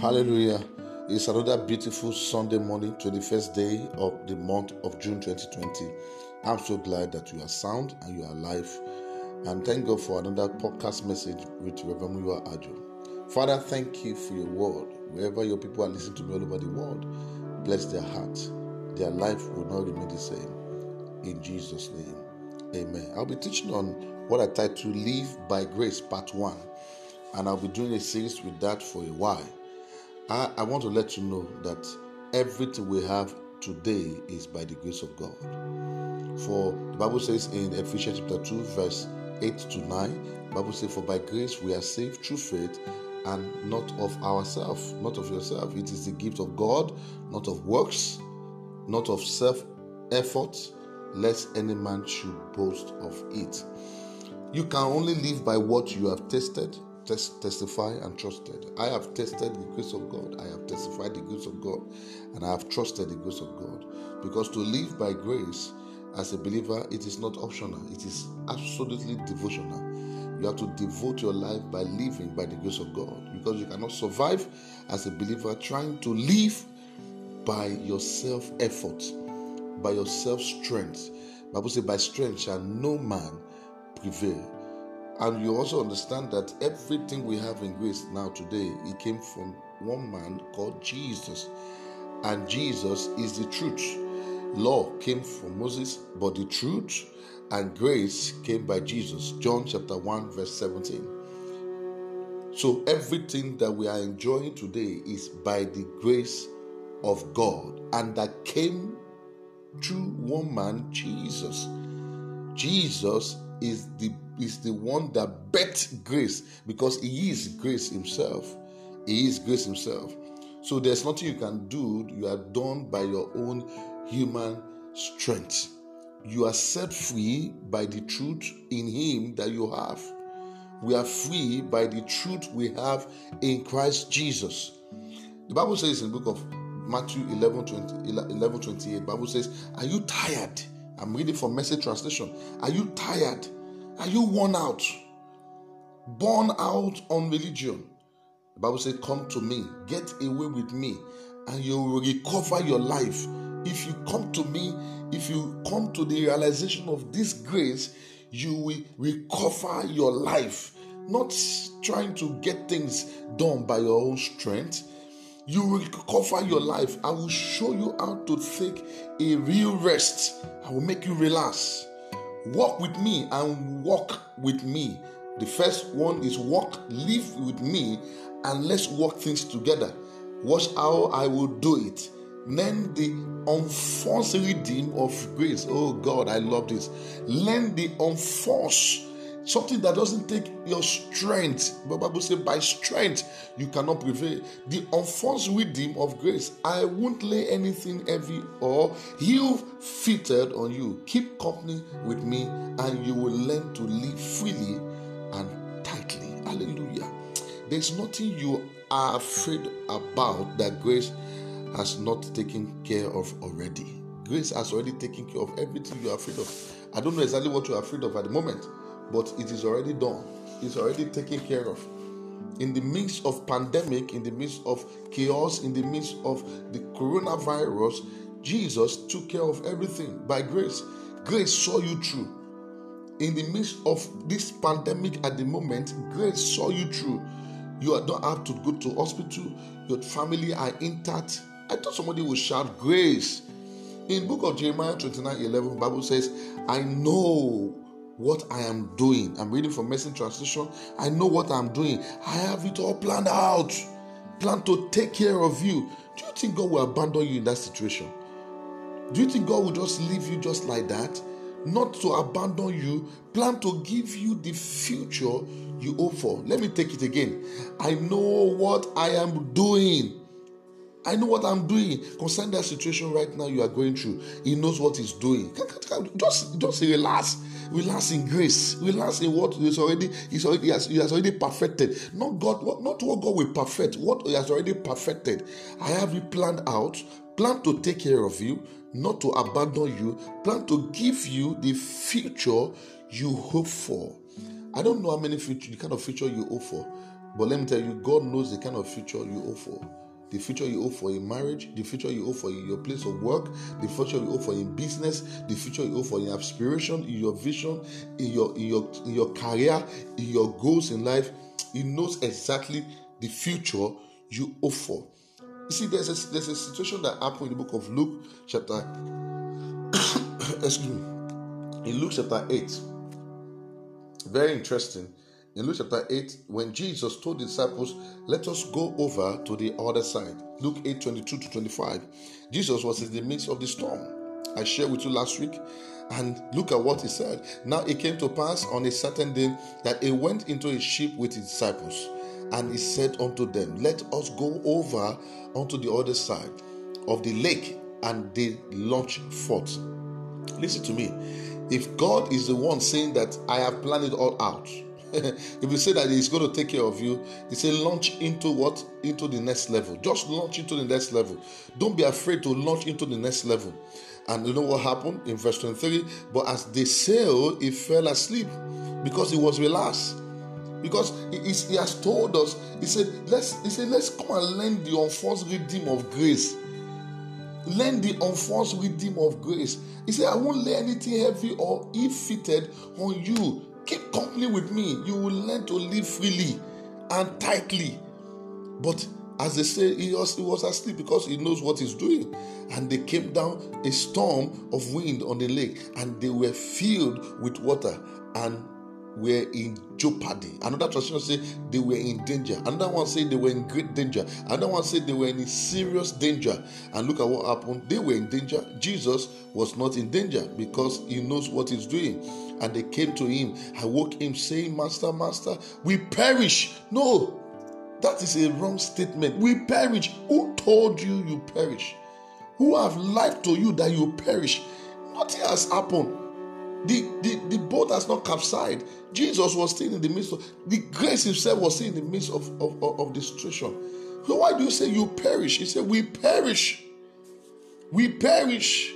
Hallelujah. It's another beautiful Sunday morning, 21st day of the month of June 2020. I'm so glad that you are sound and you are alive. And thank God for another podcast message with Reverend Muya Ajo. Father, thank you for your word. Wherever your people are listening to me all over the world, bless their hearts. Their life will not remain the same. In Jesus' name, amen. I'll be teaching on what I titled Live by Grace, Part 1. And I'll be doing a series with that for a while. I, I want to let you know that everything we have today is by the grace of God. For the Bible says in Ephesians chapter 2, verse 8 to 9, Bible says, For by grace we are saved through faith and not of ourselves, not of yourself. It is the gift of God, not of works, not of self effort, lest any man should boast of it. You can only live by what you have tasted, test, testify, and trusted. I have tested the grace of God. I have testified the grace of God, and I have trusted the grace of God. Because to live by grace as a believer, it is not optional. It is absolutely devotional. You have to devote your life by living by the grace of God. Because you cannot survive as a believer trying to live by your self effort, by your self strength. Bible says, "By strength shall no man prevail." And you also understand that everything we have in grace now today, it came from one man called Jesus. And Jesus is the truth. Law came from Moses, but the truth and grace came by Jesus. John chapter 1, verse 17. So everything that we are enjoying today is by the grace of God, and that came through one man, Jesus. Jesus is the is the one that bet grace because he is grace himself. He is grace himself. So there's nothing you can do. You are done by your own human strength. You are set free by the truth in him that you have. We are free by the truth we have in Christ Jesus. The Bible says in the book of Matthew 11, 20, 11 28, Bible says, Are you tired? I'm reading from message translation. Are you tired? Are you worn out? Born out on religion. The Bible says, Come to me, get away with me, and you will recover your life. If you come to me, if you come to the realization of this grace, you will recover your life. Not trying to get things done by your own strength. You will recover your life. I will show you how to take a real rest. I will make you relax. Walk with me and walk with me. The first one is walk, live with me, and let's work things together. Watch how I will do it. Learn the unforced redeem of grace. Oh God, I love this. Learn the unforced something that doesn't take your strength. But Bible says, by strength you cannot prevail. The unforced redeem of grace. I won't lay anything heavy or you fitted on you. Keep company with me, and you will learn to live freely and tightly. Hallelujah. There's nothing you are afraid about that grace has not taken care of already. Grace has already taken care of everything you are afraid of. I don't know exactly what you are afraid of at the moment but it is already done. It's already taken care of. In the midst of pandemic, in the midst of chaos, in the midst of the coronavirus, Jesus took care of everything by grace. Grace saw you through. In the midst of this pandemic at the moment, grace saw you through. You don't have to go to hospital. Your family are intact. I thought somebody would shout grace. In book of Jeremiah 29 11, Bible says, I know what I am doing. I'm reading from Message Translation. I know what I'm doing. I have it all planned out. Plan to take care of you. Do you think God will abandon you in that situation? Do you think God will just leave you just like that? Not to abandon you, plan to give you the future you hope for. Let me take it again. I know what I am doing. I know what I'm doing concerning that situation right now you are going through. He knows what he's doing. Just, just relax. Relax in grace. Relax in what is already, is already he has, he has already perfected. Not God, what, not what God will perfect, what he has already perfected. I have you planned out, plan to take care of you, not to abandon you, plan to give you the future you hope for. I don't know how many future, the kind of future you hope for. But let me tell you, God knows the kind of future you hope for. The future you hope for in marriage, the future you hope for in your place of work, the future you hope for in business, the future you hope for in aspiration, in your vision, in your in your in your career, in your goals in life. He knows exactly the future you hope for. You see, there's a there's a situation that happened in the book of Luke, chapter excuse me, in Luke chapter 8. Very interesting. In Luke chapter 8, when Jesus told the disciples, Let us go over to the other side. Luke 8 22 to 25. Jesus was in the midst of the storm. I shared with you last week. And look at what he said. Now it came to pass on a certain day that he went into a ship with his disciples. And he said unto them, Let us go over unto the other side of the lake. And they launched forth. Listen to me. If God is the one saying that I have planned it all out, if you say that He's going to take care of you, He said, launch into what? Into the next level. Just launch into the next level. Don't be afraid to launch into the next level. And you know what happened in verse 23? But as they sailed, he fell asleep because he was relaxed. Because he, he has told us, he said, let's he said, let's come and learn the unforced redeem of grace. Learn the unforced redeem of grace. He said, I won't lay anything heavy or ill fitted on you. Keep company with me. You will learn to live freely and tightly. But as they say, he was, he was asleep because he knows what he's doing. And they came down a storm of wind on the lake, and they were filled with water and were in jeopardy. Another translation say they were in danger. Another one say they were in great danger. Another one say they were in serious danger. And look at what happened. They were in danger. Jesus was not in danger because he knows what he's doing. And they came to him. I woke him saying, Master, Master, we perish. No, that is a wrong statement. We perish. Who told you you perish? Who have lied to you that you perish? Nothing has happened. The, the, the boat has not capsized. Jesus was still in the midst of the grace himself was still in the midst of, of, of, of the situation. So why do you say you perish? He said, We perish. We perish.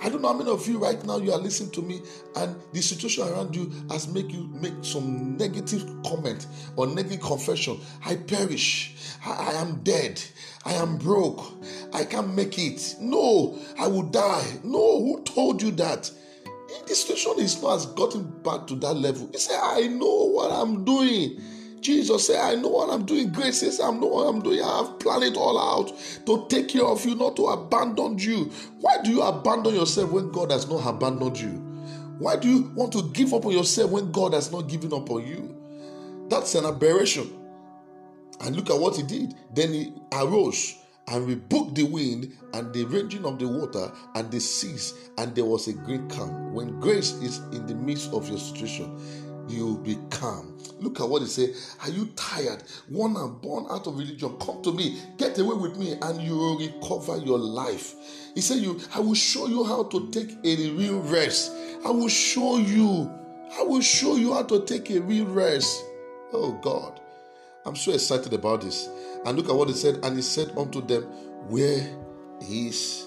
I don't know how many of you right now you are listening to me and the situation around you has make you make some negative comment or negative confession. I perish. I, I am dead. I am broke. I can't make it. No, I will die. No, who told you that? The situation is not has gotten back to that level. He said, I know what I'm doing. Jesus said, I know what I'm doing. Grace says, I know what I'm doing. I have planned it all out to take care of you, not to abandon you. Why do you abandon yourself when God has not abandoned you? Why do you want to give up on yourself when God has not given up on you? That's an aberration. And look at what he did. Then he arose and rebuked the wind and the raging of the water and the seas, and there was a great calm. When grace is in the midst of your situation, you'll be calm. Look at what he said. Are you tired? One and born out of religion. Come to me, get away with me, and you will recover your life. He said, You, I will show you how to take a real rest. I will show you. I will show you how to take a real rest. Oh God. I'm so excited about this. And look at what he said. And he said unto them, Where is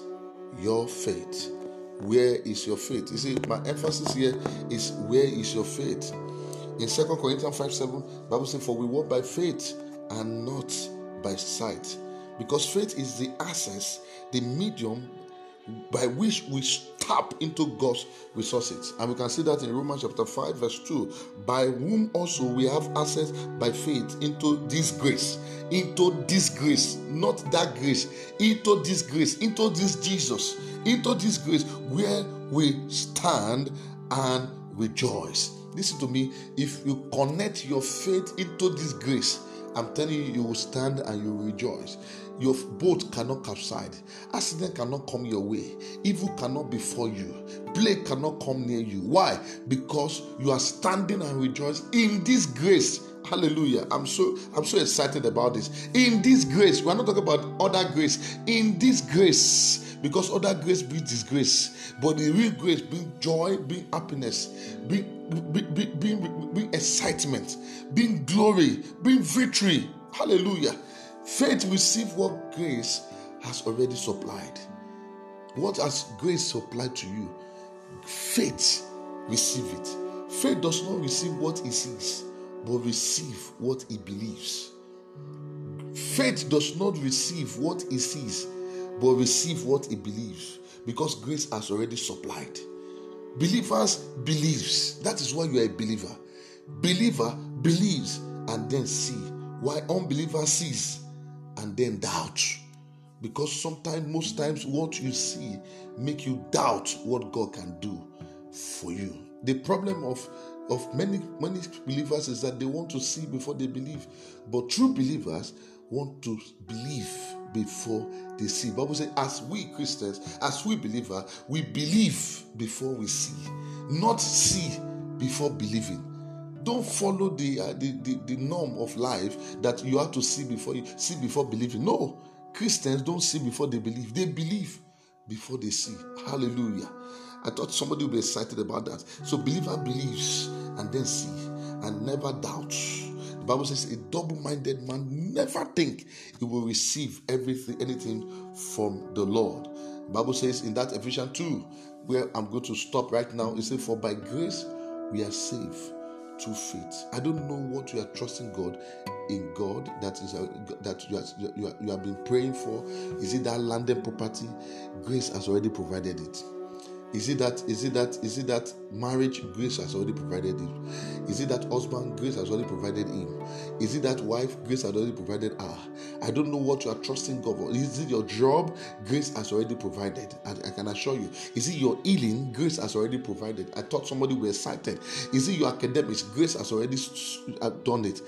your faith? Where is your faith? You see, my emphasis here is where is your faith? In 2 Corinthians 5 7, Bible says, For we walk by faith and not by sight. Because faith is the access, the medium by which we tap into God's resources. And we can see that in Romans chapter 5, verse 2, by whom also we have access by faith into this grace, into this grace, not that grace, into this grace, into this Jesus, into this grace where we stand and rejoice. Listen to me, if you connect your faith into this grace, I'm telling you, you will stand and you will rejoice. Your boat cannot capsize. Accident cannot come your way. Evil cannot befall you. Plague cannot come near you. Why? Because you are standing and rejoice in this grace. Hallelujah. I'm so I'm so excited about this. In this grace, we're not talking about other grace. In this grace, because other grace brings disgrace, but the real grace brings joy, bring happiness, bring, bring, bring, bring, excitement, bring glory, bring victory. Hallelujah. Faith receive what grace has already supplied. What has grace supplied to you? Faith receive it. Faith does not receive what it sees, but receive what he believes. Faith does not receive what he sees, but receive what he believes because grace has already supplied. Believers believes. That is why you are a believer. Believer believes and then see. Why unbeliever sees and then doubt. Because sometimes, most times, what you see make you doubt what God can do for you. The problem of of many many believers is that they want to see before they believe, but true believers want to believe before they see. Bible says, as we Christians, as we believer, we believe before we see, not see before believing. Don't follow the, uh, the, the the norm of life that you have to see before you see before believing. No, Christians don't see before they believe. They believe before they see. Hallelujah. I thought somebody would be excited about that. So believer believes and then see and never doubts. Bible says a double-minded man never think he will receive everything, anything from the Lord. Bible says in that Ephesians 2, where I'm going to stop right now, it says, For by grace we are saved through faith. I don't know what you are trusting God in God that is uh, that you, you, you have been praying for. Is it that landed property? Grace has already provided it. Is it that is it that is it that marriage grace has already provided him? Is it that husband grace has already provided him? Is it that wife grace has already provided her? I don't know what you are trusting God for. Is it your job? Grace has already provided. I, I can assure you. Is it your healing? Grace has already provided. I thought somebody was excited. Is it your academics? Grace has already uh, done it.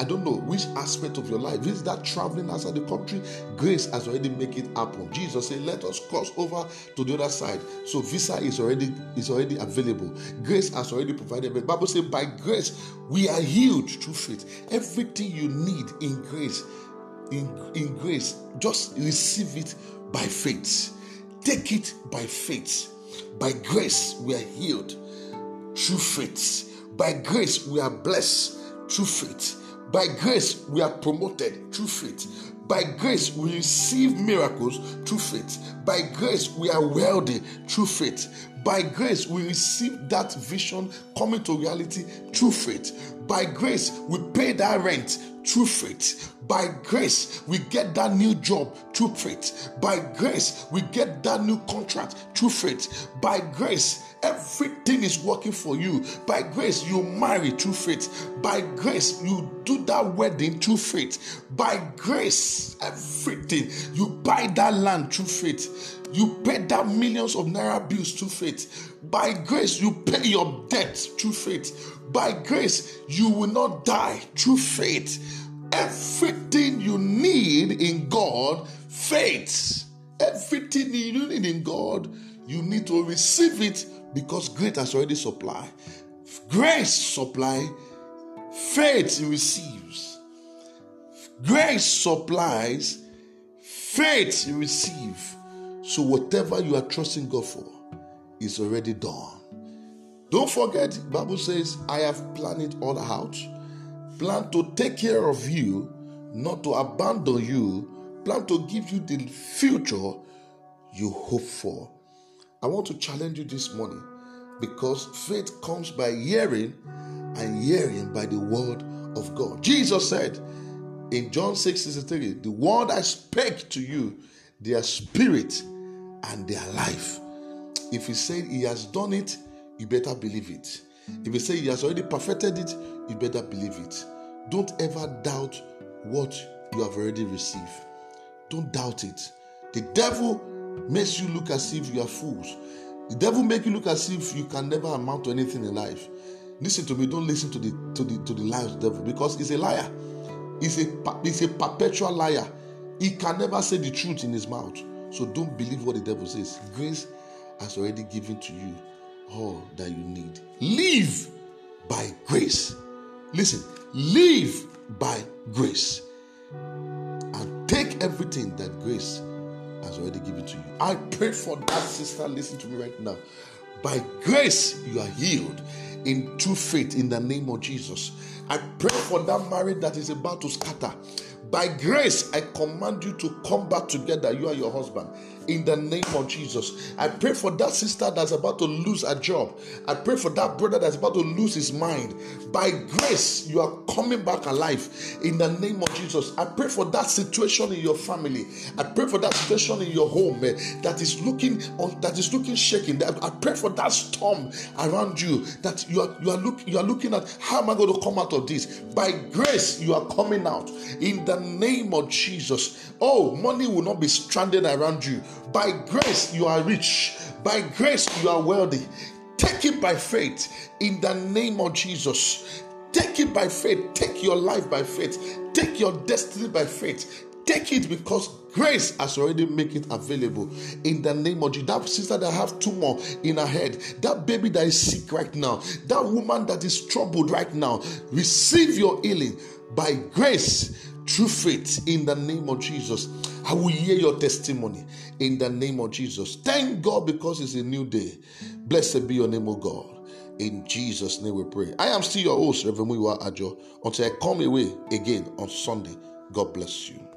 I don't know which aspect of your life. Is that traveling outside the country? Grace has already make it happen. Jesus said, "Let us cross over to the other side." So visa is already is already available. Grace has already provided. The Bible says, by grace we are healed through faith. Everything you need in grace, in, in grace, just receive it by faith. Take it by faith. By grace we are healed through faith. By grace we are blessed through faith. By grace we are promoted through faith. By grace, we receive miracles through faith. By grace, we are wealthy through faith. By grace, we receive that vision coming to reality through faith. By grace, we pay that rent through faith. By grace, we get that new job through faith. By grace, we get that new contract through faith. By grace, everything is working for you. By grace, you marry through faith. By grace, you do that wedding through faith. By grace, everything, you buy that land through faith. You pay that millions of naira bills through faith. By grace, you pay your debt through faith. By grace, you will not die through faith. Everything you need in God, faith. Everything you need in God, you need to receive it because grace has already supplied. Grace supply, faith receives. Grace supplies, faith receive. So whatever you are trusting God for is already done. Don't forget, Bible says, I have planned it all out. Plan to take care of you, not to abandon you. Plan to give you the future you hope for. I want to challenge you this morning because faith comes by hearing and hearing by the word of God. Jesus said in John 6 63, The word I spake to you, their spirit and their life. If he said he has done it, you better believe it. If he said he has already perfected it, you better believe it. Don't ever doubt what you have already received. Don't doubt it. The devil makes you look as if you are fools. The devil make you look as if you can never amount to anything in life. Listen to me. Don't listen to the to the to the lie of the devil because he's a liar. He's a he's a perpetual liar. He can never say the truth in his mouth. So don't believe what the devil says. Grace has already given to you all that you need. Live by grace. Listen, live by grace. And take everything that grace has already given to you. I pray for that sister. Listen to me right now. By grace, you are healed in true faith in the name of Jesus. I pray for that marriage that is about to scatter. By grace, I command you to come back together, you and your husband. In the name of Jesus. I pray for that sister that's about to lose a job. I pray for that brother that's about to lose his mind. By grace, you are coming back alive in the name of Jesus. I pray for that situation in your family. I pray for that situation in your home eh, that is looking on that is looking shaking. I pray for that storm around you that you are you are you are looking at how am I going to come out of this? By grace, you are coming out in the name of Jesus. Oh, money will not be stranded around you. By grace, you are rich. By grace, you are wealthy. Take it by faith in the name of Jesus. Take it by faith. Take your life by faith. Take your destiny by faith. Take it because grace has already made it available in the name of Jesus. That sister that have tumor in her head, that baby that is sick right now, that woman that is troubled right now, receive your healing by grace through faith in the name of Jesus. I will hear your testimony in the name of Jesus. Thank God because it's a new day. Blessed be your name, O God. In Jesus' name we pray. I am still your host, Reverend Muiwa Ajo. Until I come away again on Sunday, God bless you.